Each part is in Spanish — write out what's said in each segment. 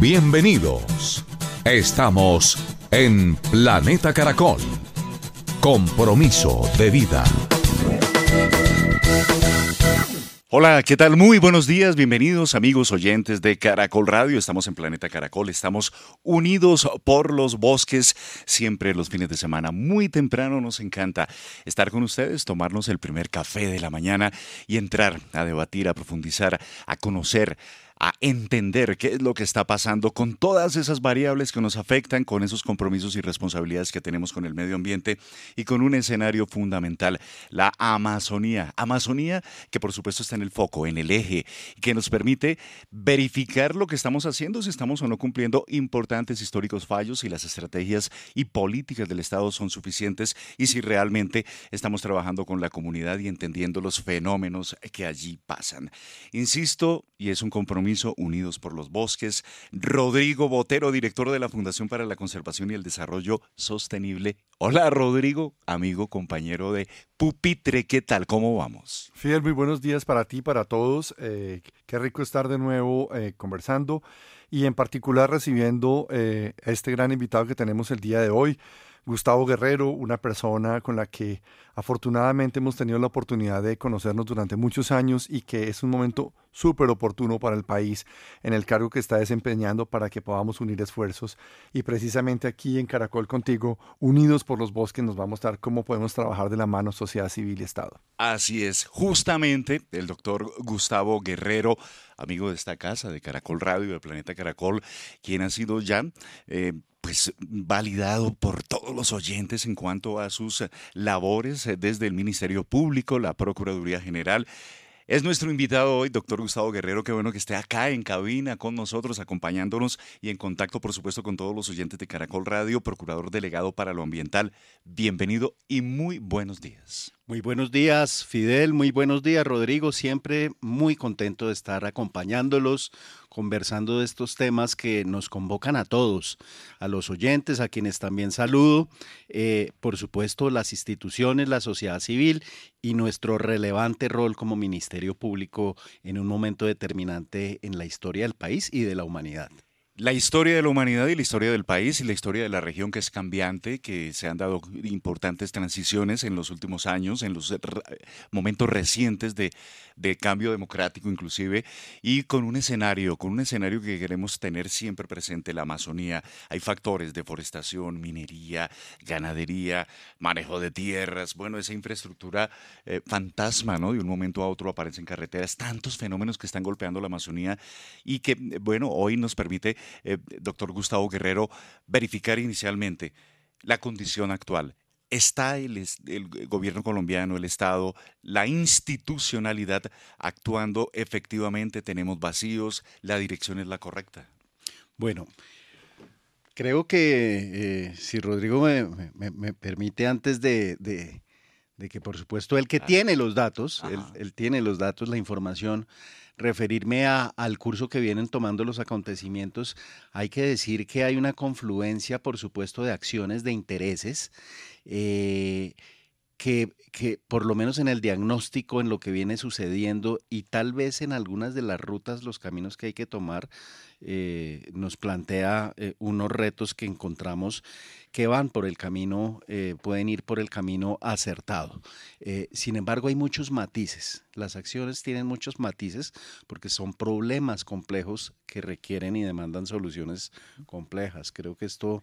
Bienvenidos. Estamos en Planeta Caracol. Compromiso de vida. Hola, ¿qué tal? Muy buenos días, bienvenidos amigos oyentes de Caracol Radio. Estamos en Planeta Caracol, estamos unidos por los bosques, siempre los fines de semana. Muy temprano nos encanta estar con ustedes, tomarnos el primer café de la mañana y entrar a debatir, a profundizar, a conocer a entender qué es lo que está pasando con todas esas variables que nos afectan, con esos compromisos y responsabilidades que tenemos con el medio ambiente y con un escenario fundamental, la Amazonía. Amazonía que por supuesto está en el foco, en el eje, que nos permite verificar lo que estamos haciendo, si estamos o no cumpliendo importantes históricos fallos, si las estrategias y políticas del Estado son suficientes y si realmente estamos trabajando con la comunidad y entendiendo los fenómenos que allí pasan. Insisto, y es un compromiso Unidos por los Bosques, Rodrigo Botero, director de la Fundación para la Conservación y el Desarrollo Sostenible. Hola Rodrigo, amigo, compañero de Pupitre, ¿qué tal? ¿Cómo vamos? Fidel, muy buenos días para ti, para todos. Eh, qué rico estar de nuevo eh, conversando y en particular recibiendo eh, este gran invitado que tenemos el día de hoy. Gustavo Guerrero, una persona con la que afortunadamente hemos tenido la oportunidad de conocernos durante muchos años y que es un momento súper oportuno para el país en el cargo que está desempeñando para que podamos unir esfuerzos. Y precisamente aquí en Caracol contigo, unidos por los bosques, nos va a mostrar cómo podemos trabajar de la mano sociedad civil y Estado. Así es, justamente el doctor Gustavo Guerrero, amigo de esta casa, de Caracol Radio, de Planeta Caracol, quien ha sido ya... Eh, pues validado por todos los oyentes en cuanto a sus labores eh, desde el Ministerio Público, la Procuraduría General es nuestro invitado hoy, doctor Gustavo Guerrero. Qué bueno que esté acá en cabina con nosotros, acompañándonos y en contacto, por supuesto, con todos los oyentes de Caracol Radio, procurador delegado para lo ambiental. Bienvenido y muy buenos días. Muy buenos días, Fidel. Muy buenos días, Rodrigo. Siempre muy contento de estar acompañándolos, conversando de estos temas que nos convocan a todos, a los oyentes, a quienes también saludo, eh, por supuesto, las instituciones, la sociedad civil y nuestro relevante rol como Ministerio Público en un momento determinante en la historia del país y de la humanidad. La historia de la humanidad y la historia del país y la historia de la región que es cambiante, que se han dado importantes transiciones en los últimos años, en los momentos recientes de, cambio democrático inclusive, y con un escenario, con un escenario que queremos tener siempre presente, la Amazonía. Hay factores, deforestación, minería, ganadería, manejo de tierras, bueno, esa infraestructura eh, fantasma, ¿no? De un momento a otro aparecen carreteras, tantos fenómenos que están golpeando la Amazonía y que, bueno, hoy nos permite eh, doctor Gustavo Guerrero, verificar inicialmente la condición actual. ¿Está el, gobierno colombiano, el Estado, la institucionalidad actuando efectivamente? ¿Tenemos vacíos? ¿La dirección es la correcta? Bueno, creo que eh, si Rodrigo me, permite, antes de, que por supuesto el que tiene los datos, él, tiene los datos, la información, referirme al curso que vienen tomando los acontecimientos, hay que decir que hay una confluencia, por supuesto, de acciones, de intereses. Eh, que, que, por lo menos en el diagnóstico, en lo que viene sucediendo y tal vez en algunas de las rutas, los caminos que hay que tomar, eh, nos plantea eh, unos retos que encontramos que van por el camino, eh, pueden ir por el camino acertado. sin embargo, hay muchos matices. Las acciones tienen muchos matices porque son problemas complejos que requieren y demandan soluciones complejas. Creo que esto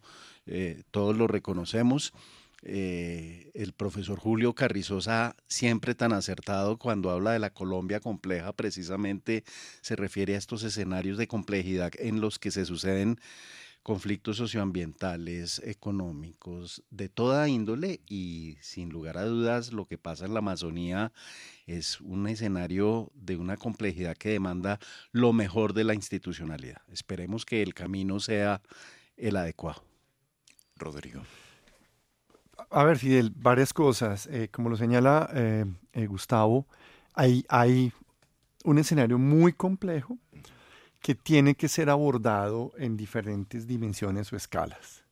todos lo reconocemos. Eh, el profesor Julio Carrizosa, siempre tan acertado cuando habla de la Colombia compleja, precisamente se refiere a estos escenarios de complejidad en los que se suceden conflictos socioambientales, económicos, de toda índole y sin lugar a dudas lo que pasa en la Amazonía es un escenario de una complejidad que demanda lo mejor de la institucionalidad. Esperemos que el camino sea el adecuado. Rodrigo. A ver, Fidel, varias cosas. Eh, como lo señala eh, eh, Gustavo, hay, hay un escenario muy complejo que tiene que ser abordado en diferentes dimensiones o escalas.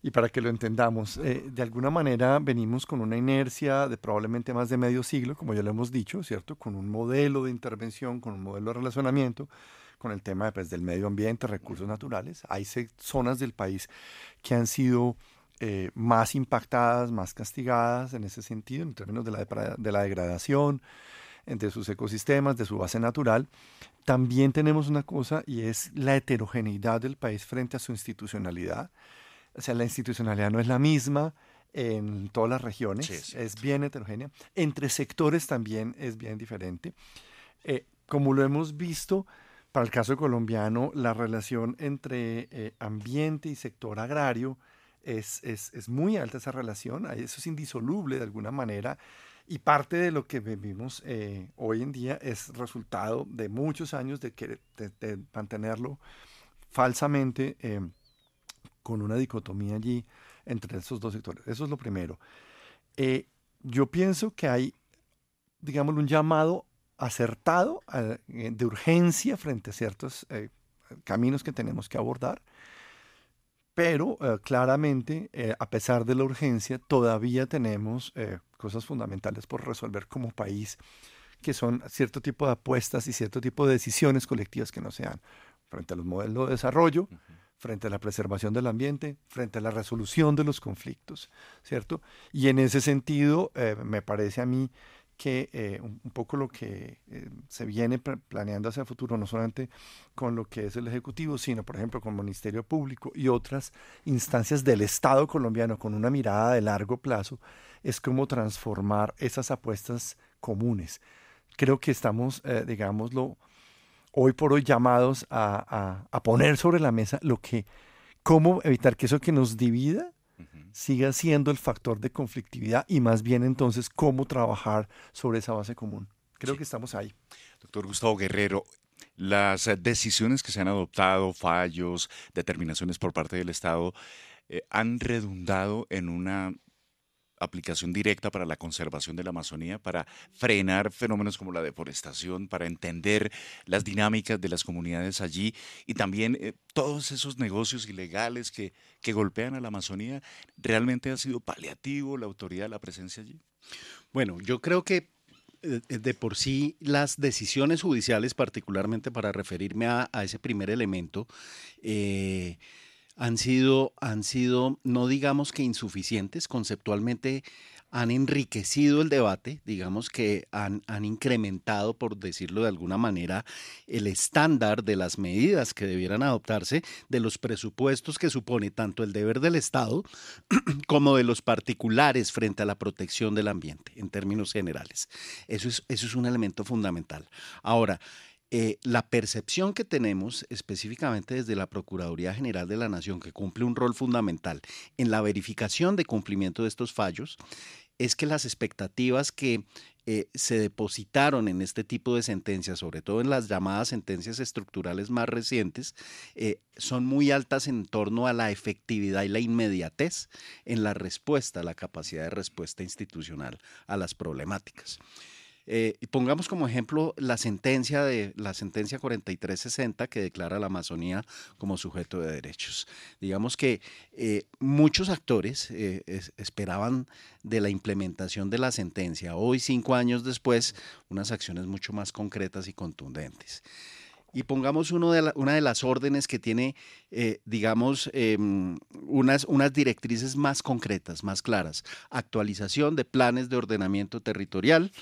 Y para que lo entendamos, de alguna manera venimos con una inercia de probablemente más de medio siglo, como ya lo hemos dicho, ¿cierto? Con un modelo de intervención, con un modelo de relacionamiento, con el tema pues, del medio ambiente, recursos naturales. Hay zonas del país que han sido eh, más impactadas, más castigadas en ese sentido, en términos de la, de la degradación de sus ecosistemas, de su base natural. También tenemos una cosa y es la heterogeneidad del país frente a su institucionalidad. O sea, la institucionalidad no es la misma en todas las regiones, es bien heterogénea. Entre sectores también es bien diferente. Eh, como lo hemos visto, para el caso colombiano, la relación entre eh, ambiente y sector agrario es, es, es, muy alta esa relación, eso es indisoluble de alguna manera y parte de lo que vivimos eh, hoy en día es resultado de muchos años de, que, de, mantenerlo falsamente eh, con una dicotomía allí entre esos dos sectores. Eso es lo primero. Eh, yo pienso que hay, digamos, un llamado acertado de urgencia frente a ciertos caminos que tenemos que abordar pero claramente, a pesar de la urgencia, todavía tenemos cosas fundamentales por resolver como país, que son cierto tipo de apuestas y cierto tipo de decisiones colectivas que no sean frente a los modelos de desarrollo, frente a la preservación del ambiente, frente a la resolución de los conflictos, ¿cierto? Y en ese sentido, eh, me parece a mí que eh, un, poco lo que eh, se viene planeando hacia el futuro, no solamente con lo que es el Ejecutivo, sino por ejemplo con el Ministerio Público y otras instancias del Estado colombiano con una mirada de largo plazo, es cómo transformar esas apuestas comunes. Creo que estamos, eh, digámoslo, hoy por hoy llamados a, a, poner sobre la mesa lo que, cómo evitar que eso que nos divida siga siendo el factor de conflictividad y más bien entonces cómo trabajar sobre esa base común. Creo que estamos ahí. Doctor Gustavo Guerrero, las decisiones que se han adoptado, fallos, determinaciones por parte del Estado, eh, han redundado en una aplicación directa para la conservación de la Amazonía, para frenar fenómenos como la deforestación, para entender las dinámicas de las comunidades allí y también eh, todos esos negocios ilegales que, que golpean a la Amazonía. ¿Realmente ha sido paliativo la autoridad, la presencia allí? Bueno, yo creo que eh, de por sí las decisiones judiciales, particularmente para referirme a, ese primer elemento, eh, han sido, han sido, no digamos que insuficientes, conceptualmente han enriquecido el debate, digamos que han, han, incrementado, por decirlo de alguna manera, el estándar de las medidas que debieran adoptarse, de los presupuestos que supone tanto el deber del Estado como de los particulares frente a la protección del ambiente, en términos generales. Eso es, eso es un elemento fundamental. Ahora, eh, la percepción que tenemos específicamente desde la Procuraduría General de la Nación, que cumple un rol fundamental en la verificación de cumplimiento de estos fallos, es que las expectativas que eh, se depositaron en este tipo de sentencias, sobre todo en las llamadas sentencias estructurales más recientes, eh, son muy altas en torno a la efectividad y la inmediatez en la respuesta, la capacidad de respuesta institucional a las problemáticas. Eh, pongamos como ejemplo la sentencia de la sentencia 4360 que declara la Amazonía como sujeto de derechos. Digamos que eh, muchos actores eh, esperaban de la implementación de la sentencia, hoy cinco años después, unas acciones mucho más concretas y contundentes y pongamos uno de una de las órdenes que tiene, digamos, em, unas, unas directrices más concretas, más claras. Actualización de planes de ordenamiento territorial,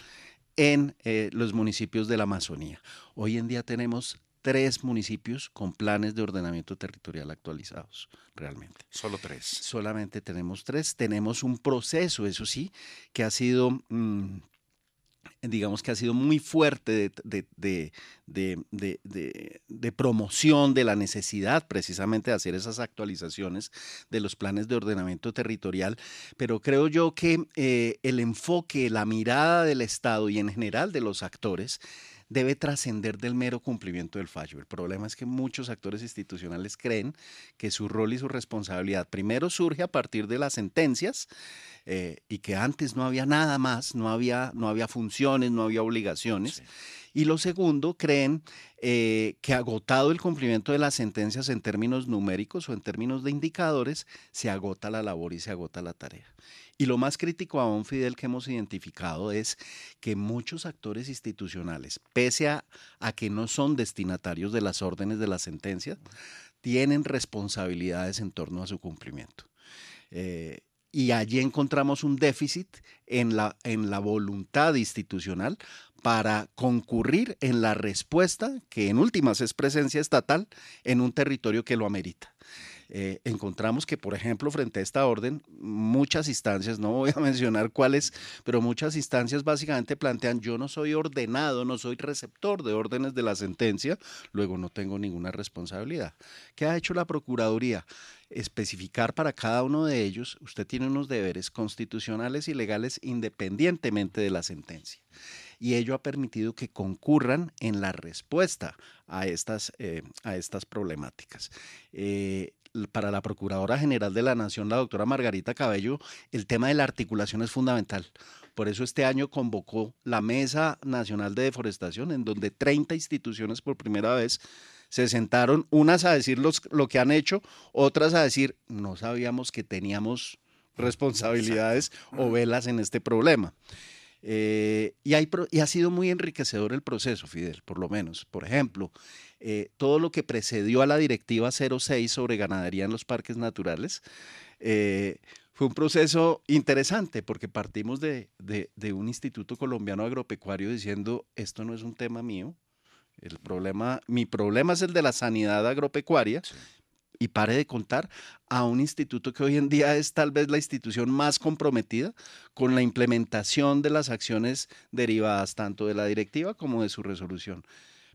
en eh, los municipios de la Amazonía. Hoy en día tenemos tres municipios con planes de ordenamiento territorial actualizados, realmente. Solo tres. Solamente tenemos tres. Tenemos un proceso, eso sí, que ha sido mm, digamos que ha sido muy fuerte de, promoción de la necesidad precisamente de hacer esas actualizaciones de los planes de ordenamiento territorial, pero creo yo que eh, el enfoque, la mirada del Estado y en general de los actores debe trascender del mero cumplimiento del fallo. El problema es que muchos actores institucionales creen que su rol y su responsabilidad primero surge a partir de las sentencias eh, y que antes no había nada más, no había, no había funciones, no había obligaciones. Y lo segundo, creen eh, que agotado el cumplimiento de las sentencias en términos numéricos o en términos de indicadores, se agota la labor y se agota la tarea. Y lo más crítico aún, Fidel, que hemos identificado es que muchos actores institucionales, pese a, que no son destinatarios de las órdenes de la sentencia, tienen responsabilidades en torno a su cumplimiento. Eh, y allí encontramos un déficit en la, en la voluntad institucional para concurrir en la respuesta, que en últimas es presencia estatal, en un territorio que lo amerita. Eh, encontramos que, por ejemplo, frente a esta orden, muchas instancias, no voy a mencionar cuáles, pero muchas instancias básicamente plantean, yo no soy ordenado, no soy receptor de órdenes de la sentencia, luego no tengo ninguna responsabilidad. ¿Qué ha hecho la Procuraduría? especificar para cada uno de ellos, usted tiene unos deberes constitucionales y legales independientemente de la sentencia. Y ello ha permitido que concurran en la respuesta a estas, eh, a estas problemáticas. Eh, para la Procuradora General de la Nación, la doctora Margarita Cabello, el tema de la articulación es fundamental. Por eso este año convocó la Mesa Nacional de Deforestación, en donde 30 instituciones por primera vez se sentaron, unas a decir lo que han hecho, otras a decir, no sabíamos que teníamos responsabilidades o velas en este problema. Eh, y, ha sido muy enriquecedor el proceso, Fidel, por lo menos. Por ejemplo, eh, todo lo que precedió a la directiva 06 sobre ganadería en los parques naturales eh, fue un proceso interesante porque partimos de, un instituto colombiano agropecuario diciendo esto no es un tema mío, el problema, mi problema es el de la sanidad agropecuaria. Y pare de contar a un instituto que hoy en día es tal vez la institución más comprometida con la implementación de las acciones derivadas tanto de la directiva como de su resolución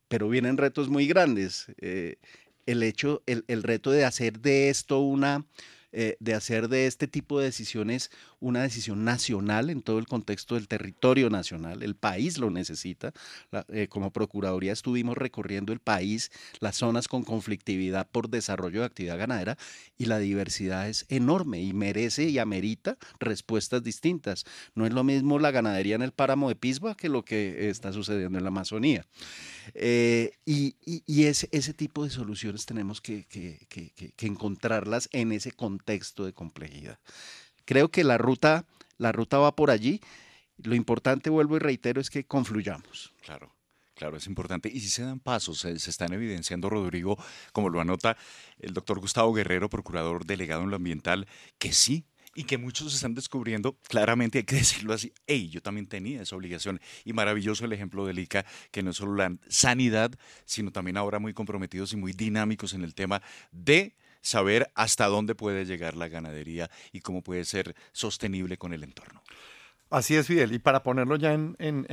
pero vienen retos muy grandes. Eh, el hecho, el, el, reto de hacer de esto una, eh, de hacer de este tipo de decisiones una decisión nacional en todo el contexto del territorio nacional. El país lo necesita. Eh, como Procuraduría estuvimos recorriendo el país, las zonas con conflictividad por desarrollo de actividad ganadera y la diversidad es enorme y merece y amerita respuestas distintas. No es lo mismo la ganadería en el páramo de Pisba que lo que está sucediendo en la Amazonía. Eh, y, ese, tipo de soluciones tenemos que, encontrarlas en ese contexto de complejidad. Creo que la ruta, la ruta va por allí. Lo importante, vuelvo y reitero, es que confluyamos. Claro. Claro, es importante. Y si se dan pasos, se, están evidenciando, Rodrigo, como lo anota el doctor Gustavo Guerrero, procurador delegado en lo ambiental, que sí, y que muchos están descubriendo, claramente hay que decirlo así, hey, yo también tenía esa obligación. Y maravilloso el ejemplo del ICA, que no es solo la sanidad, sino también ahora muy comprometidos y muy dinámicos en el tema de saber hasta dónde puede llegar la ganadería y cómo puede ser sostenible con el entorno. Así es, Fidel. Y para ponerlo ya en,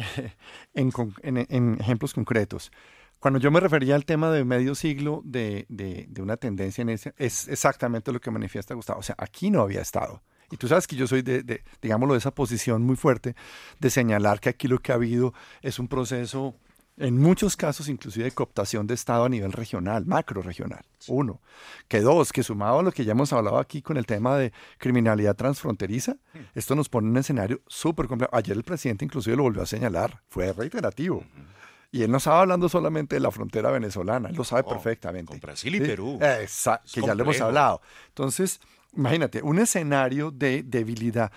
en, en, ejemplos concretos, cuando yo me refería al tema de medio siglo de, de, de, una tendencia en ese, es exactamente lo que manifiesta Gustavo. O sea, aquí no había estado. Y tú sabes que yo soy de, de, digámoslo, de esa posición muy fuerte de señalar que aquí lo que ha habido es un proceso, en muchos casos inclusive de cooptación de Estado a nivel regional, macro regional. Uno. Que dos, que sumado a lo que ya hemos hablado aquí con el tema de criminalidad transfronteriza, hmm. esto nos pone en un escenario súper complejo. Ayer el presidente inclusive lo volvió a señalar, fue reiterativo. Y él no estaba hablando solamente de la frontera venezolana, él lo sabe perfectamente. Con Brasil y Perú. Exacto, que ya lo hemos hablado. Entonces, imagínate, un escenario de debilidad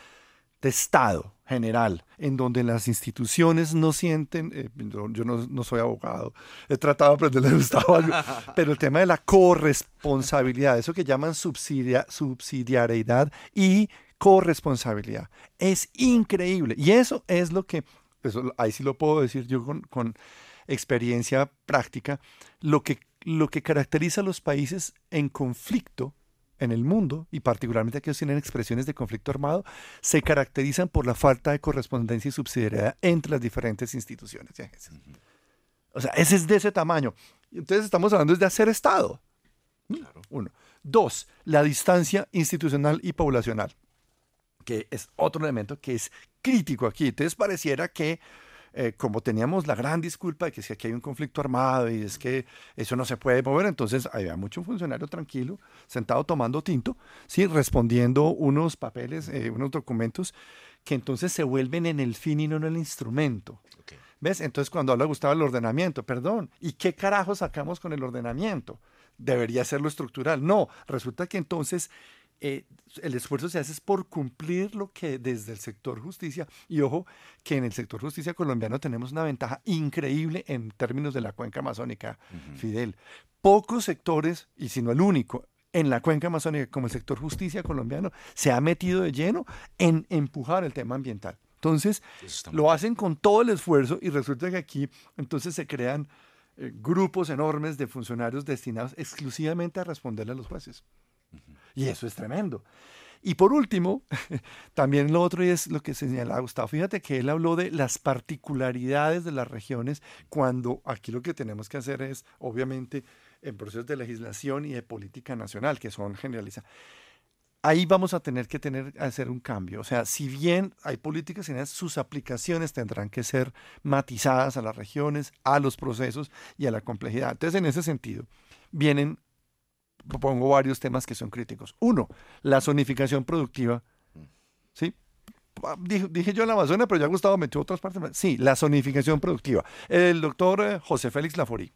de Estado general, en donde las instituciones no sienten, eh, yo no, soy abogado, he tratado de aprenderle Gustavo algo, pero el tema de la corresponsabilidad, eso que llaman subsidia, subsidiariedad y corresponsabilidad, es increíble. Y eso es lo que, eso, ahí sí lo puedo decir yo con, con experiencia práctica, lo que, lo que caracteriza a los países en conflicto en el mundo, y particularmente aquellos que tienen expresiones de conflicto armado, se caracterizan por la falta de correspondencia y subsidiariedad entre las diferentes instituciones. O sea, ese es de ese tamaño. Entonces estamos hablando de hacer Estado. Uno. Dos, la distancia institucional y poblacional, que es otro elemento que es crítico aquí. Entonces pareciera que eh, como teníamos la gran disculpa de que si aquí hay un conflicto armado y es que eso no se puede mover, entonces había mucho funcionario tranquilo, sentado tomando tinto, ¿sí? respondiendo unos papeles, eh, unos documentos que entonces se vuelven en el fin y no en el instrumento. ¿Ves? Entonces cuando habla Gustavo del ordenamiento, perdón, ¿y qué carajo sacamos con el ordenamiento? Debería ser lo estructural. No, resulta que entonces eh, el esfuerzo se hace es por cumplir lo que desde el sector justicia, y ojo que en el sector justicia colombiano tenemos una ventaja increíble en términos de la cuenca amazónica, Fidel. Pocos sectores, y si no el único, en la cuenca amazónica como el sector justicia colombiano se ha metido de lleno en empujar el tema ambiental. Entonces, lo hacen con todo el esfuerzo y resulta que aquí entonces se crean eh, grupos enormes de funcionarios destinados exclusivamente a responderle a los jueces. Y eso es tremendo. Y por último, también lo otro es lo que señala Gustavo. Fíjate que él habló de las particularidades de las regiones cuando aquí lo que tenemos que hacer es, obviamente, en procesos de legislación y de política nacional, que son generalizadas. Ahí vamos a tener que tener, hacer un cambio. O sea, si bien hay políticas sus aplicaciones tendrán que ser matizadas a las regiones, a los procesos y a la complejidad. Entonces, en ese sentido, vienen propongo varios temas que son críticos. Uno, la zonificación productiva. ¿Sí? Dije, dije, yo en la Amazonia, pero ya Gustavo metió otras partes. Sí, la zonificación productiva. El doctor eh, José Félix Laforí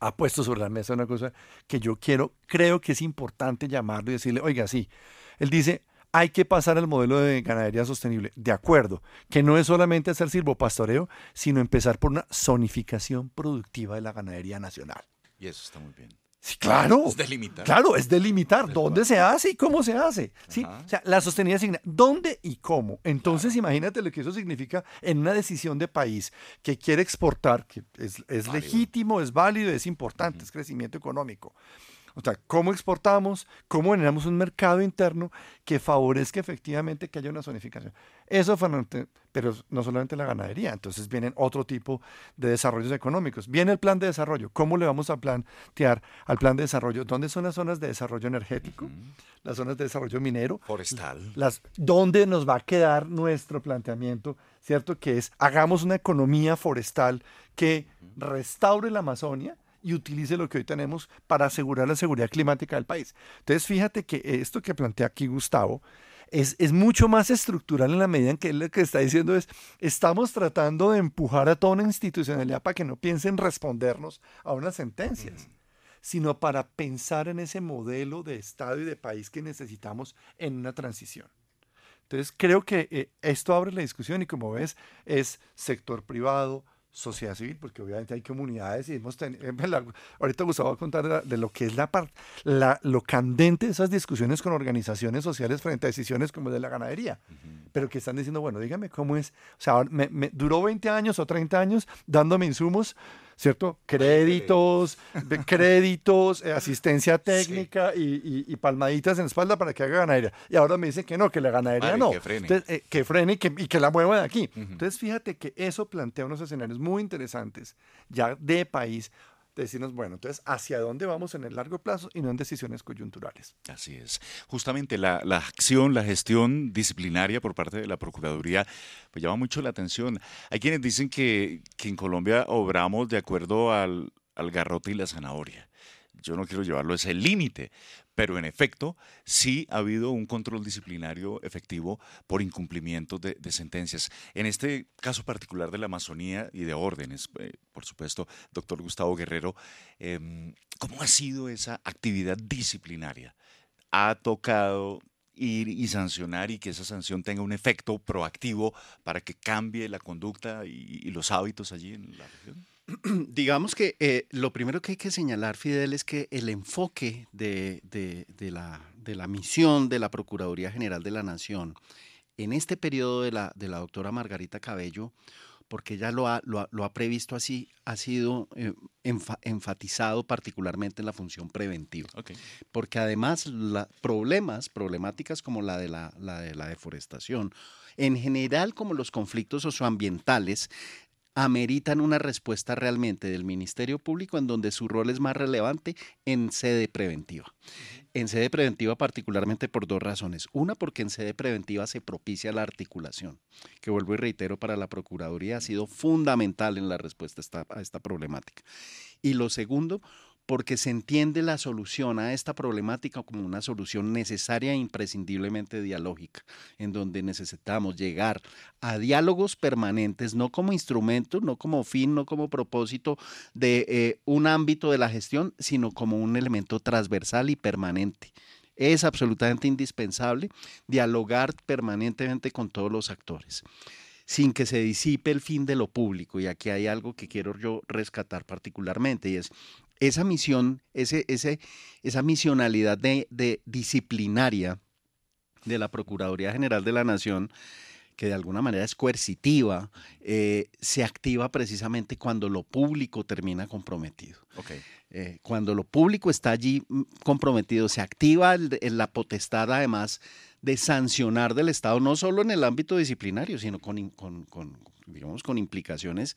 ha puesto sobre la mesa una cosa que yo quiero, creo que es importante llamarlo y decirle, oiga, sí. Él dice, hay que pasar al modelo de ganadería sostenible. De acuerdo, que no es solamente hacer silvopastoreo, sino empezar por una zonificación productiva de la ganadería nacional. Y eso está muy bien. Sí, claro. Es delimitar. Claro, es delimitar dónde se hace y cómo se hace. ¿sí? O sea, la sostenibilidad significa dónde y cómo. Entonces, imagínate lo que eso significa en una decisión de país que quiere exportar, que es, es legítimo, es válido, es importante, es crecimiento económico. O sea, cómo exportamos, cómo generamos un mercado interno que favorezca efectivamente que haya una zonificación. Eso fue, pero no solamente la ganadería, entonces vienen otro tipo de desarrollos económicos. Viene el plan de desarrollo. ¿Cómo le vamos a plantear al plan de desarrollo? ¿Dónde son las zonas de desarrollo energético? Las zonas de desarrollo minero. Forestal. Las, ¿Dónde nos va a quedar nuestro planteamiento? ¿Cierto? Que es, hagamos una economía forestal que restaure la Amazonia y utilice lo que hoy tenemos para asegurar la seguridad climática del país. Entonces, fíjate que esto que plantea aquí Gustavo es, es mucho más estructural en la medida en que él lo que está diciendo es, estamos tratando de empujar a toda una institucionalidad para que no piensen respondernos a unas sentencias sino para pensar en ese modelo de Estado y de país que necesitamos en una transición. Entonces, creo que eh, esto abre la discusión y como ves, es sector privado, sociedad civil, porque obviamente hay comunidades y hemos tenido, ahorita Gustavo va a contar de, lo que es la, la, lo candente de esas discusiones con organizaciones sociales frente a decisiones como de la ganadería, pero que están diciendo, bueno, dígame cómo es, o sea, me, me, duró 20 años o 30 años dándome insumos ¿cierto? Créditos, créditos, eh, asistencia técnica y, palmaditas en la espalda para que haga ganadería. Y ahora me dice que no, que la ganadería no. Que frene. Eh, que frene y que, y que, la mueva de aquí. Entonces, fíjate que eso plantea unos escenarios muy interesantes ya de país decirnos, bueno, entonces, ¿hacia dónde vamos en el largo plazo y no en decisiones coyunturales? Así es. Justamente la, acción, la gestión disciplinaria por parte de la Procuraduría, pues llama mucho la atención. Hay quienes dicen que, que en Colombia obramos de acuerdo al, al garrote y la zanahoria yo no quiero llevarlo a ese límite, pero en efecto sí ha habido un control disciplinario efectivo por incumplimiento de, sentencias. En este caso particular de la Amazonía y de órdenes, eh, por supuesto, doctor Gustavo Guerrero, em, ¿cómo ha sido esa actividad disciplinaria? ¿Ha tocado ir y sancionar y que esa sanción tenga un efecto proactivo para que cambie la conducta y los hábitos allí en la región? Digamos que eh, lo primero que hay que señalar, Fidel, es que el enfoque de, la, misión de la Procuraduría General de la Nación en este periodo de la, doctora Margarita Cabello, porque ella lo ha, previsto así, ha sido eh, enfatizado particularmente en la función preventiva. Porque además problemas, problemáticas como la de la, la de la deforestación, en general como los conflictos socioambientales, ameritan una respuesta realmente del Ministerio Público en donde su rol es más relevante en sede preventiva. En sede preventiva particularmente por dos razones. Una, porque en sede preventiva se propicia la articulación, que vuelvo y reitero para la Procuraduría ha sido fundamental en la respuesta a esta, problemática. Y lo segundo, porque se entiende la solución a esta problemática como una solución necesaria e imprescindiblemente dialógica, en donde necesitamos llegar a diálogos permanentes, no como instrumento, no como fin, no como propósito de eh, un ámbito de la gestión, sino como un elemento transversal y permanente. Es absolutamente indispensable dialogar permanentemente con todos los actores sin que se disipe el fin de lo público. Y aquí hay algo que quiero yo rescatar particularmente, y es esa misión, ese, ese, esa misionalidad de, de disciplinaria de la Procuraduría General de la Nación, que de alguna manera es coercitiva, eh, se activa precisamente cuando lo público termina comprometido. Eh, cuando lo público está allí mm, comprometido, se activa la potestad además de sancionar del Estado, no solo en el ámbito disciplinario, sino con, con, con digamos, con implicaciones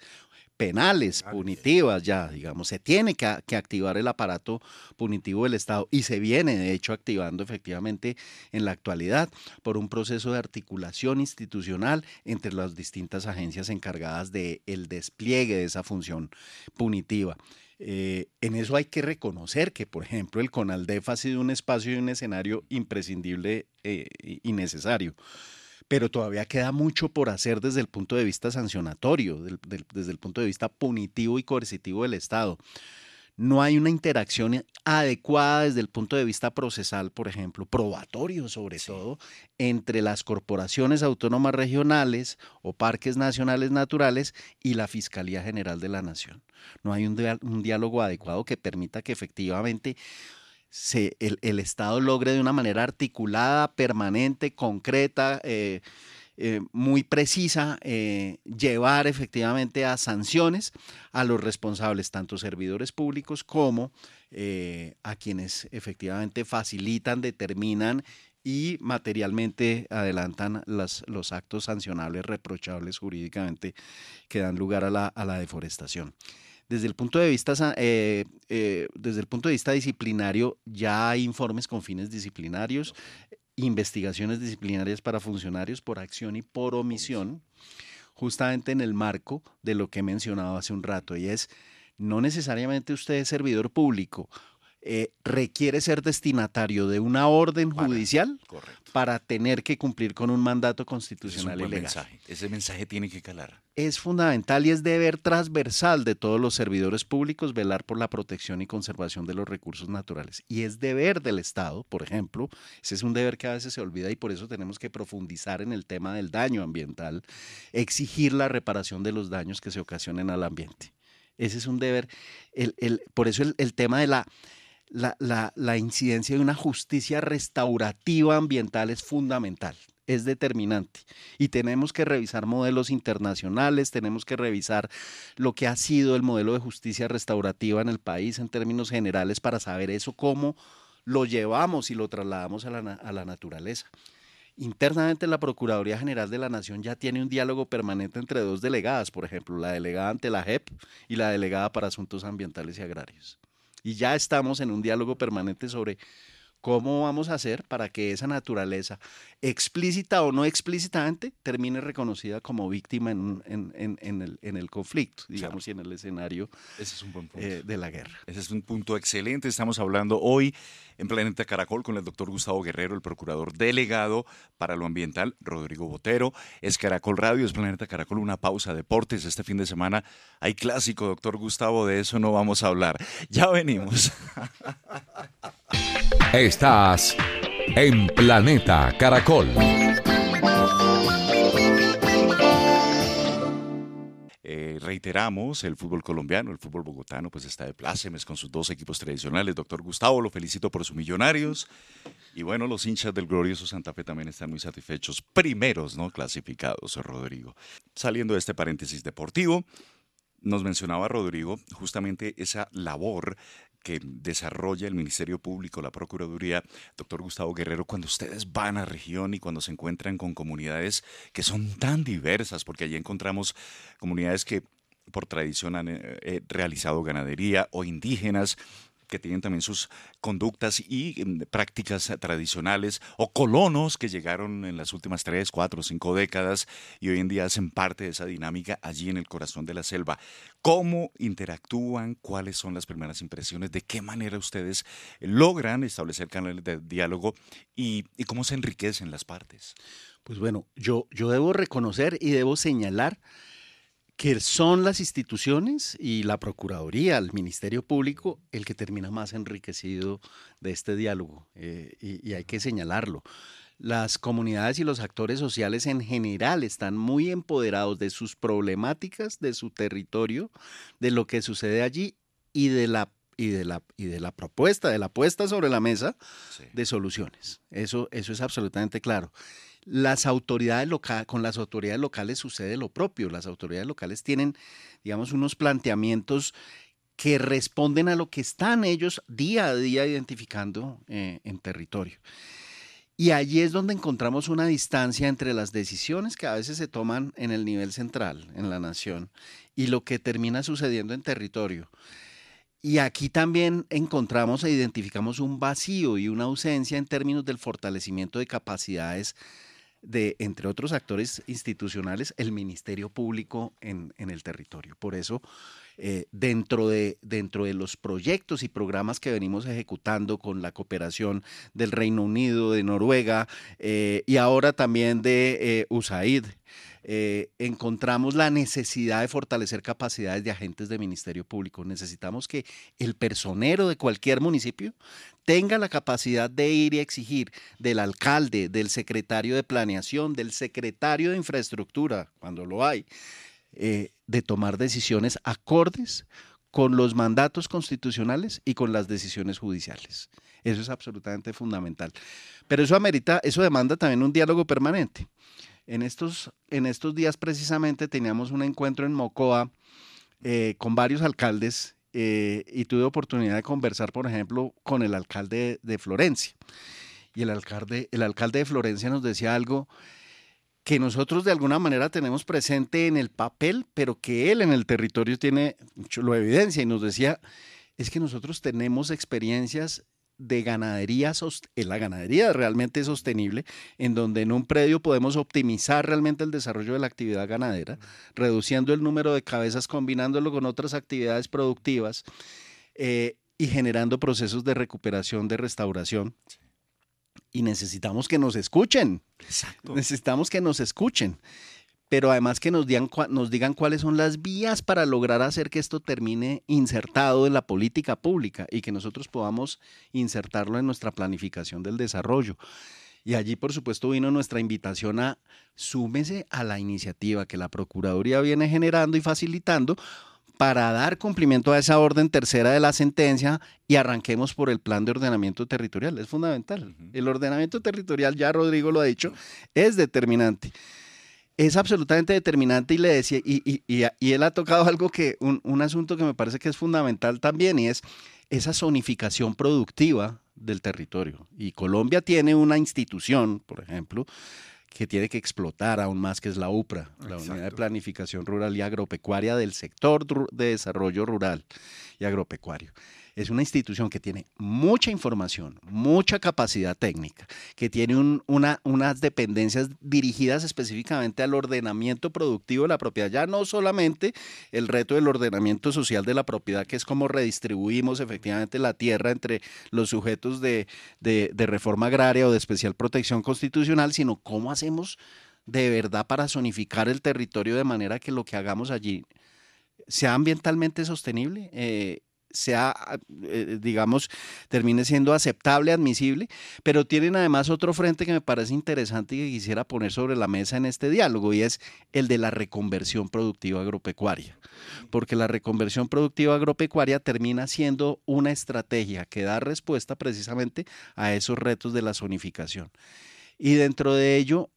penales, punitivas ya, digamos, se tiene que, activar el aparato punitivo del Estado y se viene de hecho activando efectivamente en la actualidad por un proceso de articulación institucional entre las distintas agencias encargadas del el despliegue de esa función punitiva. Eh, en eso hay que reconocer que, por ejemplo, el CONALDEF ha sido un espacio y un escenario imprescindible eh, y necesario pero todavía queda mucho por hacer desde el punto de vista sancionatorio, desde el punto de vista punitivo y coercitivo del Estado. No hay una interacción adecuada desde el punto de vista procesal, por ejemplo, probatorio sobre todo, entre las corporaciones autónomas regionales o parques nacionales naturales y la Fiscalía General de la Nación. No hay un diálogo adecuado que permita que efectivamente el, Estado logre de una manera articulada, permanente, concreta, eh, eh, muy precisa, eh, llevar efectivamente a sanciones a los responsables, tanto servidores públicos como a quienes efectivamente facilitan, determinan y materialmente adelantan los actos sancionables, reprochables jurídicamente que dan lugar a la deforestación. Desde el punto de vista, eh, eh, desde el punto de vista disciplinario, ya hay informes con fines disciplinarios, investigaciones disciplinarias para funcionarios por acción y por omisión, justamente en el marco de lo que he mencionado hace un rato, y es no necesariamente usted es servidor público eh, requiere ser destinatario de una orden judicial para tener que cumplir con un mandato constitucional y legal. Ese mensaje tiene que calar. Es fundamental y es deber transversal de todos los servidores públicos velar por la protección y conservación de los recursos naturales. Y es deber del Estado, por ejemplo, ese es un deber que a veces se olvida y por eso tenemos que profundizar en el tema del daño ambiental, exigir la reparación de los daños que se ocasionen al ambiente. Ese es un deber. El, por eso el tema de la la, incidencia de una justicia restaurativa ambiental es fundamental es determinante. Y tenemos que revisar modelos internacionales, tenemos que revisar lo que ha sido el modelo de justicia restaurativa en el país en términos generales para saber eso, cómo lo llevamos y lo trasladamos a la, a la naturaleza. Internamente la Procuraduría General de la Nación ya tiene un diálogo permanente entre dos delegadas, por ejemplo, la delegada ante la JEP y la delegada para Asuntos Ambientales y Agrarios y ya estamos en un diálogo permanente sobre cómo vamos a hacer para que esa naturaleza, explícita o no explícitamente, termine reconocida como víctima en, el, conflicto, digamos, y en el escenario eh, de la guerra. Ese es un punto excelente. Estamos hablando hoy en Planeta Caracol con el doctor Gustavo Guerrero, el procurador delegado para lo ambiental, Rodrigo Botero. Es Caracol Radio, es Planeta Caracol, una pausa deportes. Este fin de semana hay clásico, doctor Gustavo, de eso no vamos a hablar. Ya venimos. Estás en Planeta Caracol. Eh, reiteramos, el fútbol colombiano, el fútbol bogotano, pues está de plácemes con sus dos equipos tradicionales. Doctor Gustavo, lo felicito por sus millonarios. Y bueno, los hinchas del glorioso Santa Fe también están muy satisfechos. Primeros, ¿no? Clasificados, Rodrigo. Saliendo de este paréntesis deportivo, nos mencionaba Rodrigo justamente esa labor que desarrolla el Ministerio Público, la Procuraduría, doctor Gustavo Guerrero, cuando ustedes van a región y cuando se encuentran con comunidades que son tan diversas, porque allí encontramos comunidades que por tradición han eh, eh, realizado ganadería o indígenas, que tienen también sus conductas y em, prácticas tradicionales, o colonos que llegaron en las últimas tres, cuatro, cinco décadas y hoy en día hacen parte de esa dinámica allí en el corazón de la selva. ¿Cómo interactúan? ¿Cuáles son las primeras impresiones? ¿De qué manera ustedes logran establecer canales de diálogo y, cómo se enriquecen las partes? Pues bueno, yo, yo debo reconocer y debo señalar que son las instituciones y la Procuraduría, el Ministerio Público, el que termina más enriquecido de este diálogo, eh, y, hay que señalarlo. Las comunidades y los actores sociales en general están muy empoderados de sus problemáticas, de su territorio, de lo que sucede allí y de la y de la, y de la propuesta, de la puesta sobre la mesa de soluciones. Eso, eso es absolutamente claro. Las autoridades con las autoridades locales sucede lo propio. Las autoridades locales tienen, digamos, unos planteamientos que responden a lo que están ellos día a día identificando eh, en territorio. Y allí es donde encontramos una distancia entre las decisiones que a veces se toman en el nivel central, en la nación, y lo que termina sucediendo en territorio. Y aquí también encontramos e identificamos un vacío y una ausencia en términos del fortalecimiento de capacidades de, entre otros actores institucionales, el Ministerio Público en, el territorio. Por eso, eh, dentro, de, dentro de los proyectos y programas que venimos ejecutando con la cooperación del Reino Unido, de Noruega eh, y ahora también de eh, USAID, eh, encontramos la necesidad de fortalecer capacidades de agentes de Ministerio Público. Necesitamos que el personero de cualquier municipio tenga la capacidad de ir y exigir del alcalde, del secretario de planeación, del secretario de infraestructura, cuando lo hay, eh, de tomar decisiones acordes con los mandatos constitucionales y con las decisiones judiciales. Eso es absolutamente fundamental. Pero eso amerita, eso demanda también un diálogo permanente. En estos, en estos días precisamente teníamos un encuentro en Mocoa eh, con varios alcaldes eh, y tuve oportunidad de conversar, por ejemplo, con el alcalde de Florencia. Y el alcalde, el alcalde de Florencia nos decía algo que nosotros de alguna manera tenemos presente en el papel, pero que él en el territorio tiene, lo evidencia y nos decía, es que nosotros tenemos experiencias de ganadería, eh, la ganadería realmente sostenible, en donde en un predio podemos optimizar realmente el desarrollo de la actividad ganadera, reduciendo el número de cabezas, combinándolo con otras actividades productivas eh, y generando procesos de recuperación, de restauración. Y necesitamos que nos escuchen. Necesitamos que nos escuchen pero además que nos digan, nos digan cuáles son las vías para lograr hacer que esto termine insertado en la política pública y que nosotros podamos insertarlo en nuestra planificación del desarrollo. Y allí, por supuesto, vino nuestra invitación a súmese a la iniciativa que la Procuraduría viene generando y facilitando para dar cumplimiento a esa orden tercera de la sentencia y arranquemos por el plan de ordenamiento territorial. Es fundamental. El ordenamiento territorial, ya Rodrigo lo ha dicho, es determinante es absolutamente determinante y le decía, y, él ha tocado algo que, un, asunto que me parece que es fundamental también, y es esa zonificación productiva del territorio. Y Colombia tiene una institución, por ejemplo, que tiene que explotar aún más, que es la UPRA, la Unidad de Planificación Rural y Agropecuaria del sector de desarrollo rural y agropecuario es una institución que tiene mucha información, mucha capacidad técnica, que tiene una, unas dependencias dirigidas específicamente al ordenamiento productivo de la propiedad, ya no solamente el reto del ordenamiento social de la propiedad, que es cómo redistribuimos efectivamente la tierra entre los sujetos de, de reforma agraria o de especial protección constitucional, sino cómo hacemos de verdad para zonificar el territorio de manera que lo que hagamos allí sea ambientalmente sostenible eh, sea, eh, digamos, termine siendo aceptable, admisible, pero tienen además otro frente que me parece interesante y que quisiera poner sobre la mesa en este diálogo y es el de la reconversión productiva agropecuaria, porque la reconversión productiva agropecuaria termina siendo una estrategia que da respuesta precisamente a esos retos de la zonificación. Y dentro de ello,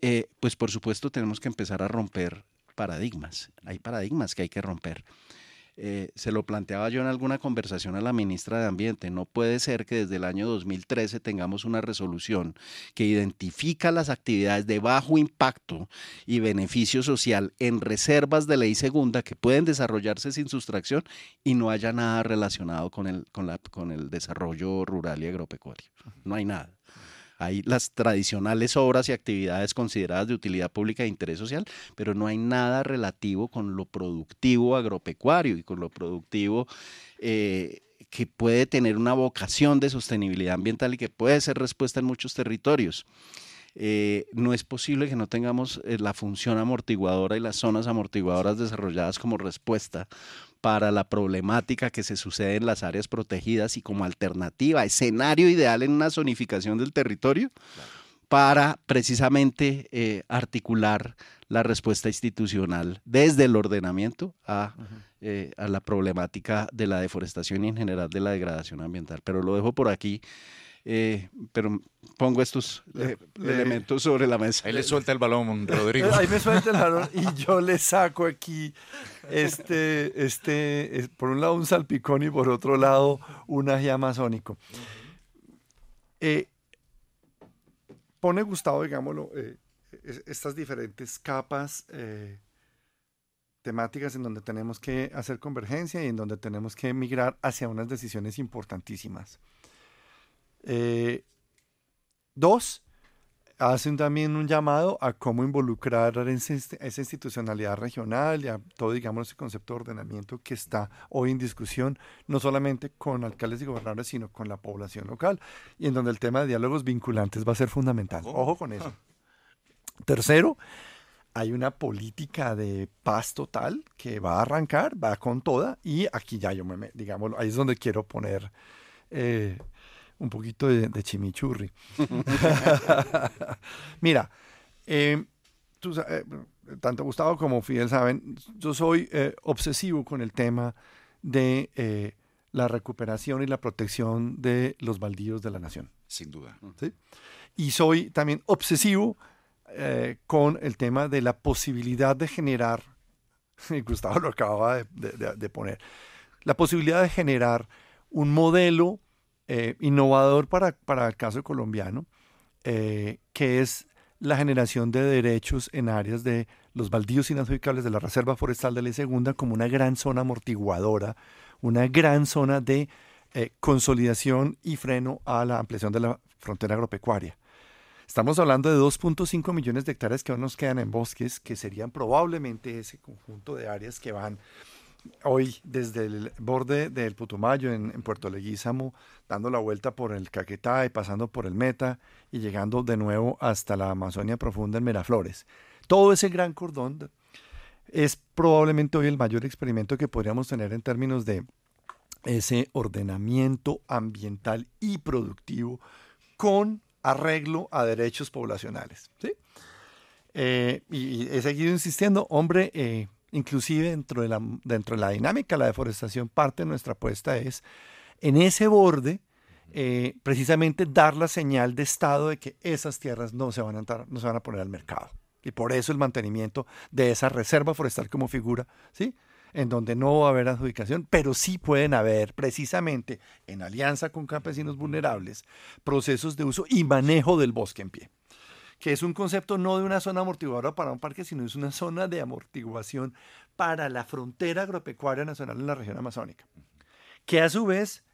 eh, pues por supuesto tenemos que empezar a romper paradigmas. Hay paradigmas que hay que romper. Eh, se lo planteaba yo en alguna conversación a la ministra de Ambiente, no puede ser que desde el año 2013 tengamos una resolución que identifica las actividades de bajo impacto y beneficio social en reservas de ley segunda que pueden desarrollarse sin sustracción y no haya nada relacionado con el, con la, con el desarrollo rural y agropecuario. No hay nada. Hay las tradicionales obras y actividades consideradas de utilidad pública e interés social, pero no hay nada relativo con lo productivo agropecuario y con lo productivo eh, que puede tener una vocación de sostenibilidad ambiental y que puede ser respuesta en muchos territorios. Eh, no es posible que no tengamos eh, la función amortiguadora y las zonas amortiguadoras desarrolladas como respuesta para la problemática que se sucede en las áreas protegidas y como alternativa, escenario ideal en una zonificación del territorio para precisamente eh, articular la respuesta institucional desde el ordenamiento a, eh, a, la problemática de la deforestación y en general de la degradación ambiental. Pero lo dejo por aquí eh, pero pongo estos eh, elementos sobre la mesa. Ahí le suelta el balón, Rodrigo. Ahí me suelta el balón y yo le saco aquí, este, este, por un lado un salpicón y por otro lado un ají amazónico. Eh, pone Gustavo, digámoslo, estas diferentes capas temáticas en donde tenemos que hacer convergencia y en donde tenemos que migrar hacia unas decisiones importantísimas. Eh, dos, hacen también un llamado a cómo involucrar esa, institucionalidad regional y a todo, digamos, ese concepto de ordenamiento que está hoy en discusión, no solamente con alcaldes y gobernadores, sino con la población local, y en donde el tema de diálogos vinculantes va a ser fundamental. Ojo con eso. Tercero, hay una política de paz total que va a arrancar, va con toda, y aquí ya yo me, digamos, ahí es donde quiero poner eh, un poquito de, chimichurri. Mira, eh, eh, tanto Gustavo como Fidel saben, yo soy eh, obsesivo con el tema de la recuperación y la protección de los baldíos de la nación. Sin duda. Y soy también obsesivo con el tema de la posibilidad de generar, y Gustavo lo acababa de poner, la posibilidad de generar un modelo eh, innovador para, para, el caso colombiano, eh, que es la generación de derechos en áreas de los baldíos inadjudicables de la Reserva Forestal de la Segunda como una gran zona amortiguadora, una gran zona de eh, consolidación y freno a la ampliación de la frontera agropecuaria. Estamos hablando de 2.5 millones de hectáreas que aún nos quedan en bosques, que serían probablemente ese conjunto de áreas que van hoy desde el borde del Putumayo en, Puerto Leguízamo, dando la vuelta por el Caquetá y pasando por el Meta y llegando de nuevo hasta la Amazonia profunda en Miraflores. Todo ese gran cordón es probablemente hoy el mayor experimento que podríamos tener en términos de ese ordenamiento ambiental y productivo con arreglo a derechos poblacionales. Eh, y, he seguido insistiendo, hombre, eh, inclusive dentro de la, dentro de la dinámica de la deforestación, parte de nuestra apuesta es en ese borde, eh, precisamente dar la señal de Estado de que esas tierras no se, van a no se van a poner al mercado. Y por eso el mantenimiento de esa reserva forestal como figura, ¿sí? en donde no va a haber adjudicación, pero sí pueden haber, precisamente en alianza con campesinos vulnerables, procesos de uso y manejo del bosque en pie que es un concepto no de una zona amortiguadora para un parque, sino es una zona de amortiguación para la frontera agropecuaria nacional en la región amazónica, que a su vez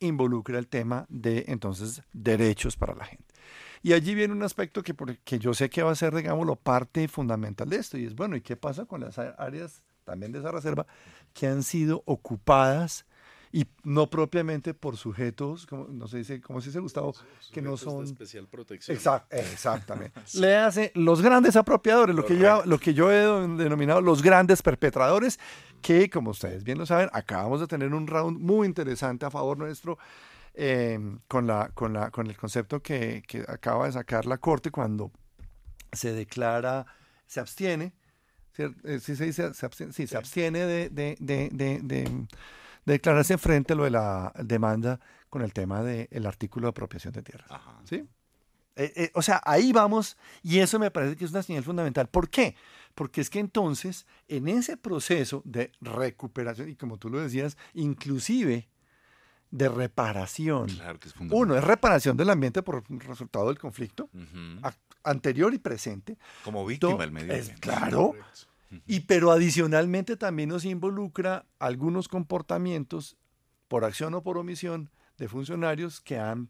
involucra el tema de entonces derechos para la gente. Y allí viene un aspecto que, que yo sé que va a ser, digámoslo, parte fundamental de esto, y es, bueno, ¿y qué pasa con las áreas también de esa reserva que han sido ocupadas y no propiamente por sujetos, como no se dice, ¿cómo se dice Gustavo? que no son de especial protección. exactamente. Le hace los grandes apropiadores, lo que, yo, lo que yo he denominado los grandes perpetradores, que como ustedes bien lo saben, acabamos de tener un round muy interesante a favor nuestro. Em, con, la, con, la, con el concepto que, que acaba de sacar la Corte cuando se declara, se abstiene, eh, ¿sí, se dice, se abstiene, sí, se abstiene de, de, de declararse frente a lo de la demanda con el tema del artículo de apropiación de tierras. ¿sí? Eh, eh, o sea, ahí vamos y eso me parece que es una señal fundamental. ¿Por qué? porque es que entonces en ese proceso de recuperación, y como tú lo decías, inclusive de reparación. Claro que es Uno es reparación del ambiente por resultado del conflicto anterior y presente. Como víctima del medio ambiente. claro. Y pero adicionalmente también nos involucra algunos comportamientos por acción o por omisión de funcionarios que han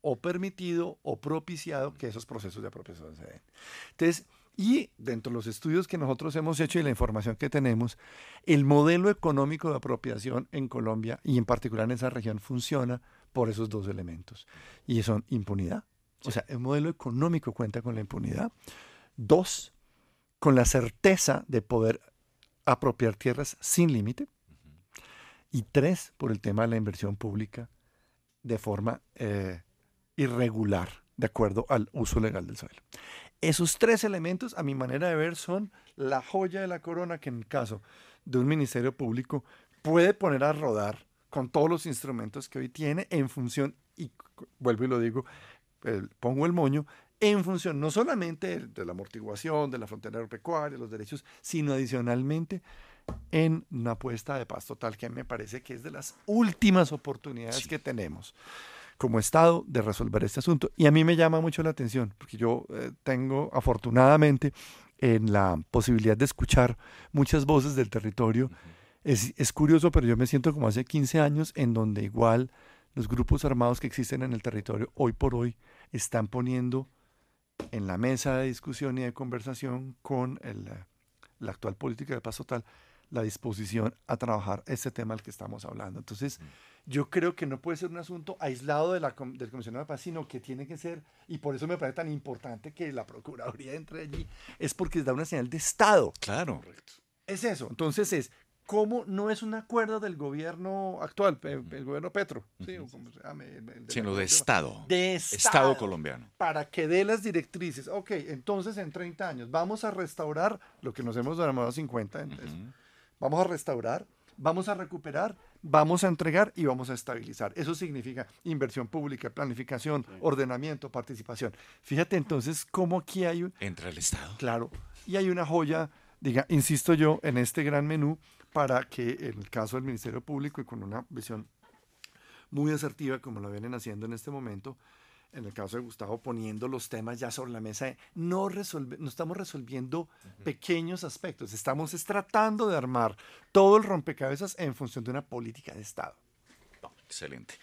o permitido o propiciado que esos procesos de apropiación se den. Entonces, y dentro de los estudios que nosotros hemos hecho y la información que tenemos, el modelo económico de apropiación en Colombia y en particular en esa región funciona por esos dos elementos. Y son impunidad. O sea, el modelo económico cuenta con la impunidad. Dos, con la certeza de poder apropiar tierras sin límite. Y tres, por el tema de la inversión pública de forma eh, irregular, de acuerdo al uso legal del suelo. Esos tres elementos, a mi manera de ver, son la joya de la corona que en el caso de un ministerio público puede poner a rodar con todos los instrumentos que hoy tiene en función, y vuelvo y lo digo, pongo el moño, en función no solamente de la amortiguación, de la frontera agropecuaria, los derechos, sino adicionalmente en una apuesta de paz total que me parece que es de las últimas oportunidades que tenemos como Estado de resolver este asunto. Y a mí me llama mucho la atención, porque yo eh, tengo afortunadamente en la posibilidad de escuchar muchas voces del territorio. es, es, curioso, pero yo me siento como hace 15 años en donde igual los grupos armados que existen en el territorio hoy por hoy están poniendo en la mesa de discusión y de conversación con el, la actual política de paz total la disposición a trabajar ese tema al que estamos hablando. Entonces, yo creo que no puede ser un asunto aislado de la, del comisionado de paz, sino que tiene que ser, y por eso me parece tan importante que la Procuraduría entre allí, es porque da una señal de Estado. Claro. Es eso. Entonces es, ¿cómo no es un acuerdo del gobierno actual, el, gobierno Petro? Sí, sino de Estado. De Estado. Estado colombiano. Para que dé las directrices. Ok, entonces en 30 años vamos a restaurar lo que nos hemos demorado 50. Vamos a restaurar, vamos a recuperar vamos a entregar y vamos a estabilizar. Eso significa inversión pública, planificación, ordenamiento, participación. Fíjate entonces cómo aquí hay un... Entra el Estado. Claro. Y hay una joya, diga, insisto yo, en este gran menú para que en el caso del Ministerio Público y con una visión muy asertiva como lo vienen haciendo en este momento, en el caso de Gustavo, poniendo los temas ya sobre la mesa, no, resolve, no estamos resolviendo pequeños aspectos, estamos tratando de armar todo el rompecabezas en función de una política de Estado. Excelente.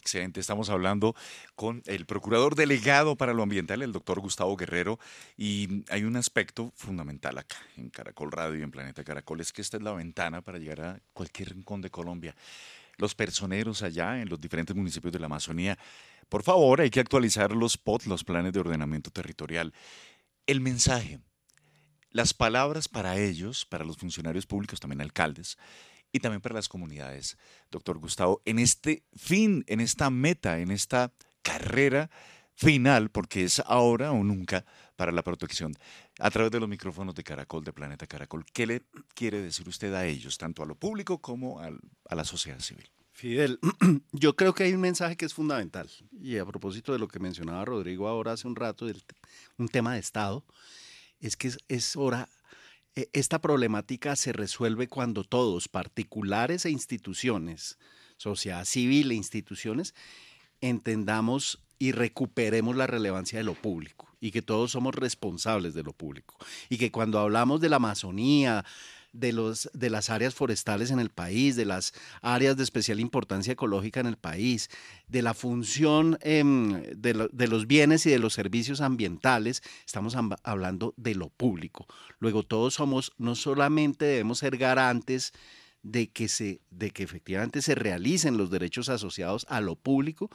Excelente, estamos hablando con el procurador delegado para lo ambiental, el doctor Gustavo Guerrero, y hay un aspecto fundamental acá en Caracol Radio y en Planeta Caracol, es que esta es la ventana para llegar a cualquier rincón de Colombia. Los personeros allá en los diferentes municipios de la Amazonía por favor, hay que actualizar los POT, los planes de ordenamiento territorial. El mensaje, las palabras para ellos, para los funcionarios públicos, también alcaldes, y también para las comunidades, doctor Gustavo, en este fin, en esta meta, en esta carrera final, porque es ahora o nunca para la protección, a través de los micrófonos de Caracol, de Planeta Caracol, ¿qué le quiere decir usted a ellos, tanto a lo público como a la sociedad civil? Fidel, yo creo que hay un mensaje que es fundamental. Y a propósito de lo que mencionaba Rodrigo ahora hace un rato, del, un tema de Estado, es que es, hora, esta problemática se resuelve cuando todos, particulares e instituciones, sociedad civil e instituciones, entendamos y recuperemos la relevancia de lo público y que todos somos responsables de lo público. Y que cuando hablamos de la Amazonía, de, los, de las áreas forestales en el país, de las áreas de especial importancia ecológica en el país, de la función em, de, de, los bienes y de los servicios ambientales, estamos hablando de lo público. Luego todos somos, no solamente debemos ser garantes, de que, se, de que efectivamente se realicen los derechos asociados a lo público,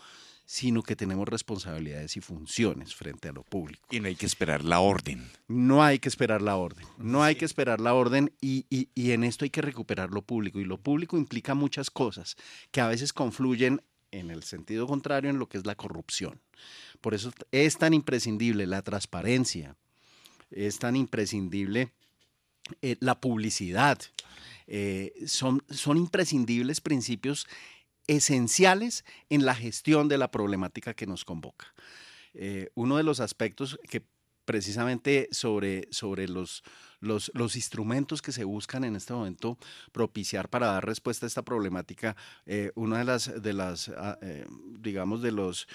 sino que tenemos responsabilidades y funciones frente a lo público. Y no hay que esperar la orden. No hay que esperar la orden. No hay que esperar la orden y, y, en esto hay que recuperar lo público. Y lo público implica muchas cosas que a veces confluyen en el sentido contrario en lo que es la corrupción. Por eso es tan imprescindible la transparencia, es tan imprescindible eh, la publicidad. Eh, son, son imprescindibles principios esenciales en la gestión de la problemática que nos convoca. Eh, uno de los aspectos que precisamente sobre, sobre los, los, instrumentos que se buscan en este momento propiciar para dar respuesta a esta problemática. Eh, una de las, de las ah, eh, digamos, de los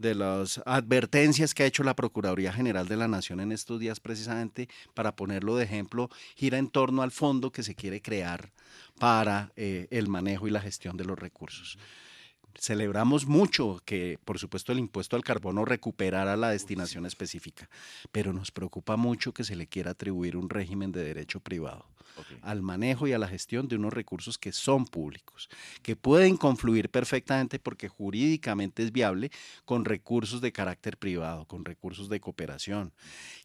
de las advertencias que ha hecho la Procuraduría General de la Nación en estos días precisamente, para ponerlo de ejemplo, gira en torno al fondo que se quiere crear para eh, el manejo y la gestión de los recursos. Celebramos mucho que, por supuesto, el impuesto al carbono recuperara la destinación específica, pero nos preocupa mucho que se le quiera atribuir un régimen de derecho privado al manejo y a la gestión de unos recursos que son públicos, que pueden confluir perfectamente porque jurídicamente es viable con recursos de carácter privado, con recursos de cooperación,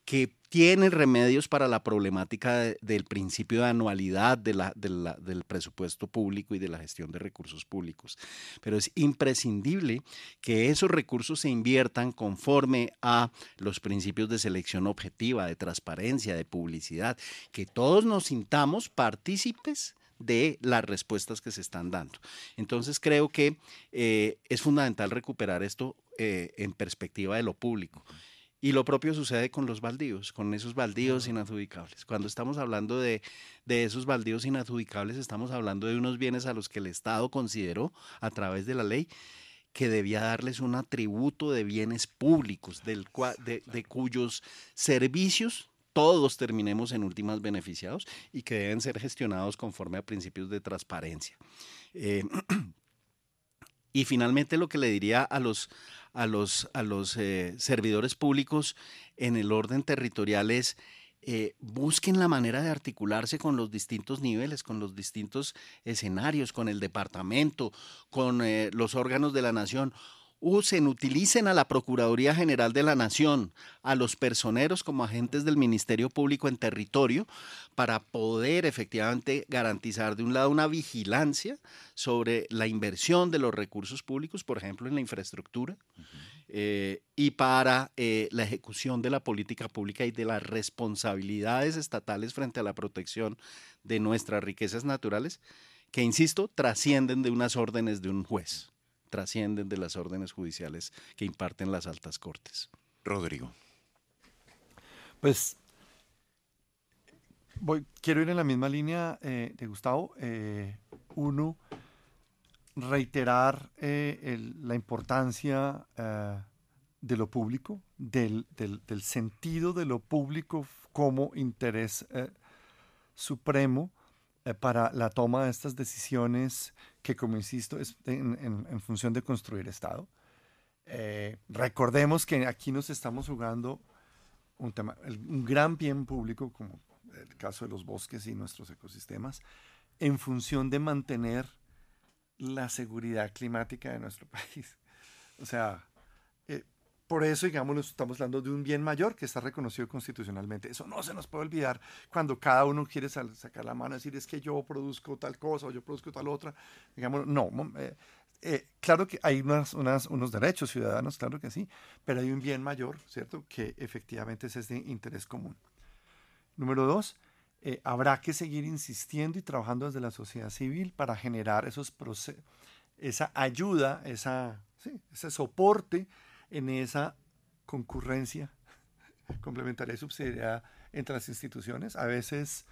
que tienen remedios para la problemática del principio de anualidad del presupuesto público y de la gestión de recursos públicos. Pero es imprescindible que esos recursos se inviertan conforme a los principios de selección objetiva, de transparencia, de publicidad, que todos nos sintamos partícipes de las respuestas que se están dando. Entonces creo que eh, es fundamental recuperar esto eh, en perspectiva de lo público. Y lo propio sucede con los baldíos, con esos baldíos inadjudicables. Cuando estamos hablando de, esos baldíos inadjudicables, estamos hablando de unos bienes a los que el Estado consideró a través de la ley que debía darles un atributo de bienes públicos, del de, de cuyos servicios todos terminemos en últimas beneficiados y que deben ser gestionados conforme a principios de transparencia. Eh, y finalmente lo que le diría a los, a los, a los eh, servidores públicos en el orden territorial es eh, busquen la manera de articularse con los distintos niveles, con los distintos escenarios, con el departamento, con eh, los órganos de la nación usen, utilicen a la Procuraduría General de la Nación, a los personeros como agentes del Ministerio Público en territorio, para poder efectivamente garantizar de un lado una vigilancia sobre la inversión de los recursos públicos, por ejemplo, en la infraestructura, eh, y para eh, la ejecución de la política pública y de las responsabilidades estatales frente a la protección de nuestras riquezas naturales, que, insisto, trascienden de unas órdenes de un juez trascienden de las órdenes judiciales que imparten las altas cortes. Rodrigo. Pues voy, quiero ir en la misma línea eh, de Gustavo. Eh, uno, reiterar eh, la importancia de lo público, del, del, sentido de lo público como interés supremo para la toma de estas decisiones que, como insisto, es en, función de construir Estado. Eh, recordemos que aquí nos estamos jugando un, tema, un gran bien público, como el caso de los bosques y nuestros ecosistemas, en función de mantener la seguridad climática de nuestro país. O sea, por eso, digamos, estamos hablando de un bien mayor que está reconocido constitucionalmente. Eso no se nos puede olvidar cuando cada uno quiere sacar la mano y decir es que yo produzco tal cosa o yo produzco tal otra. Digamos, no. Eh, eh, claro que hay unos derechos ciudadanos, claro que sí, pero hay un bien mayor, ¿cierto? Que efectivamente es de interés común. Número dos, eh, habrá que seguir insistiendo y trabajando desde la sociedad civil para generar esos esa ayuda, ese soporte en esa concurrencia complementaria y subsidiaria entre las instituciones, a veces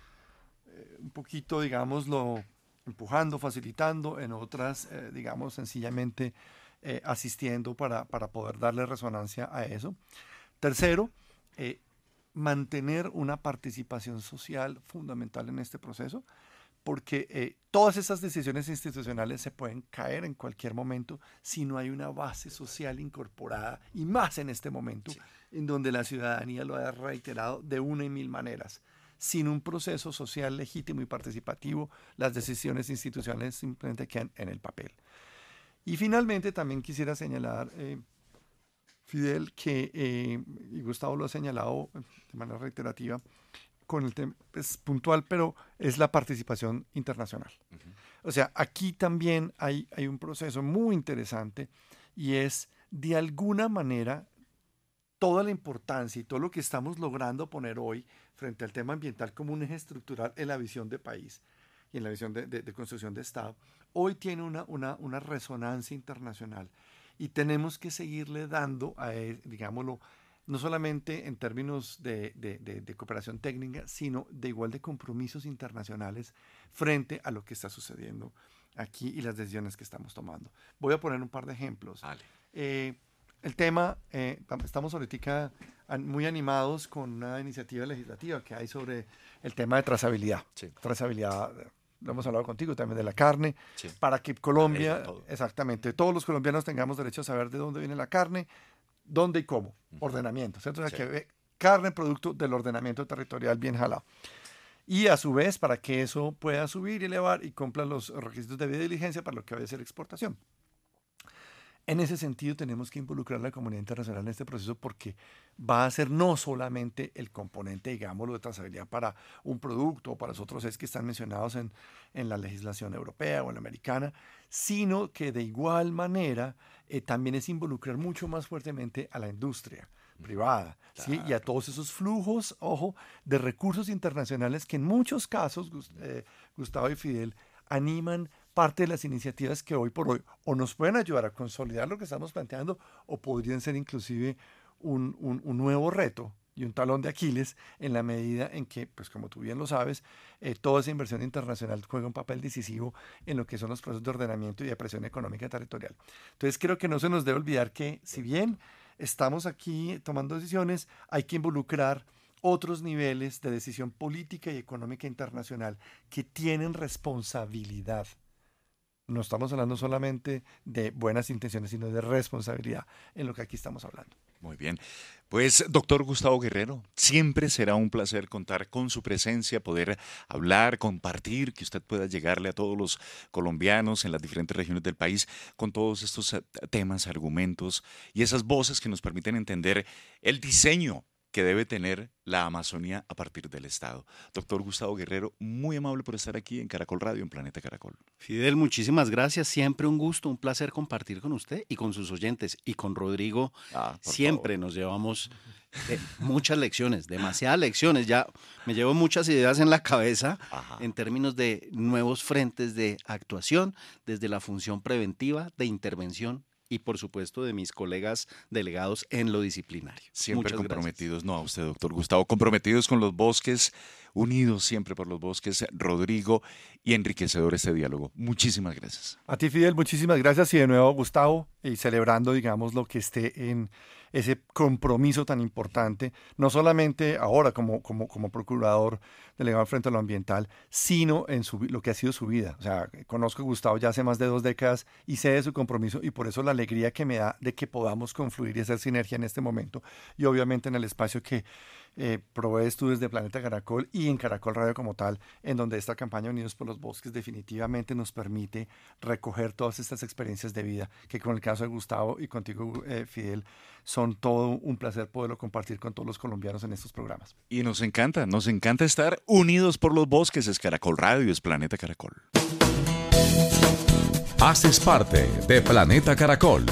eh, un poquito, digámoslo, empujando, facilitando, en otras, eh, digamos, sencillamente eh, asistiendo para, para, poder darle resonancia a eso. Tercero, mantener una participación social fundamental en este proceso porque eh, todas esas decisiones institucionales se pueden caer en cualquier momento si no hay una base social incorporada, y más en este momento, en donde la ciudadanía lo ha reiterado de una y mil maneras. Sin un proceso social legítimo y participativo, las decisiones institucionales simplemente quedan en el papel. Y finalmente también quisiera señalar, eh, Fidel, que, eh, y Gustavo lo ha señalado de manera reiterativa, con el tema, es puntual, pero es la participación internacional. O sea, aquí también hay, hay un proceso muy interesante y es de alguna manera toda la importancia y todo lo que estamos logrando poner hoy frente al tema ambiental como un eje estructural en la visión de país y en la visión de, de, construcción de Estado, hoy tiene una, una, una, resonancia internacional y tenemos que seguirle dando, a, digámoslo, no solamente en términos de, de, cooperación técnica, sino de igual de compromisos internacionales frente a lo que está sucediendo aquí y las decisiones que estamos tomando. Voy a poner un par de ejemplos. Eh, el tema, eh, estamos ahorita muy animados con una iniciativa legislativa que hay sobre el tema de trazabilidad. Trazabilidad, lo hemos hablado contigo también de la carne, para que Colombia, exactamente, todos los colombianos tengamos derecho a saber de dónde viene la carne, dónde y cómo. Ordenamiento, ¿cierto? O sea, que carne, producto del ordenamiento territorial bien jalado. Y a su vez, para que eso pueda subir y elevar y cumpla los requisitos de vida diligencia para lo que va a ser exportación. En ese sentido, tenemos que involucrar a la comunidad internacional en este proceso porque va a ser no solamente el componente, digámoslo, de trazabilidad para un producto o para los otros es que están mencionados en, en la legislación europea o en la americana, sino que de igual manera eh, también es involucrar mucho más fuertemente a la industria privada ¿sí? y a todos esos flujos, ojo, de recursos internacionales que en muchos casos, eh, Gustavo y Fidel, animan parte de las iniciativas que hoy por hoy o nos pueden ayudar a consolidar lo que estamos planteando o podrían ser inclusive un, un, nuevo reto y un talón de Aquiles en la medida en que, pues como tú bien lo sabes, eh, toda esa inversión internacional juega un papel decisivo en lo que son los procesos de ordenamiento y de presión económica territorial. Entonces creo que no se nos debe olvidar que si bien estamos aquí tomando decisiones, hay que involucrar otros niveles de decisión política y económica internacional que tienen responsabilidad no estamos hablando solamente de buenas intenciones, sino de responsabilidad en lo que aquí estamos hablando. Muy bien. Pues, doctor Gustavo Guerrero, siempre será un placer contar con su presencia, poder hablar, compartir, que usted pueda llegarle a todos los colombianos en las diferentes regiones del país con todos estos eh, temas, argumentos y esas voces que nos permiten entender el diseño que debe tener la Amazonía a partir del Estado. Doctor Gustavo Guerrero, muy amable por estar aquí en Caracol Radio, en Planeta Caracol. Fidel, muchísimas gracias. Siempre un gusto, un placer compartir con usted y con sus oyentes. Y con Rodrigo, ah, siempre nos llevamos eh, muchas lecciones, demasiadas lecciones. Ya me llevo muchas ideas en la cabeza en términos de nuevos frentes de actuación, desde la función preventiva, de intervención y por supuesto de mis colegas delegados en lo disciplinario. Siempre comprometidos, no a usted, doctor Gustavo, comprometidos con los bosques, unidos siempre por los bosques, Rodrigo, y enriquecedor este diálogo. Muchísimas gracias. A ti, Fidel, muchísimas gracias y de nuevo, Gustavo, y celebrando, digamos, lo que esté en ese compromiso tan importante, no solamente ahora como, como, como procurador delegado frente a lo ambiental, sino en su, lo que ha sido su vida. O sea, conozco a Gustavo ya hace más de dos décadas y sé de su compromiso y por eso la alegría que me da de que podamos confluir y hacer sinergia en este momento y obviamente en el espacio que eh, provee estudios de Planeta Caracol y en Caracol Radio como tal, en donde esta campaña Unidos por los Bosques definitivamente nos permite recoger todas estas experiencias de vida, que con el caso de Gustavo y contigo, eh, Fidel, son todo un placer poderlo compartir con todos los colombianos en estos programas. Y nos encanta, nos encanta estar unidos por los bosques, es Caracol Radio, es Planeta Caracol. Haces parte de Planeta Caracol.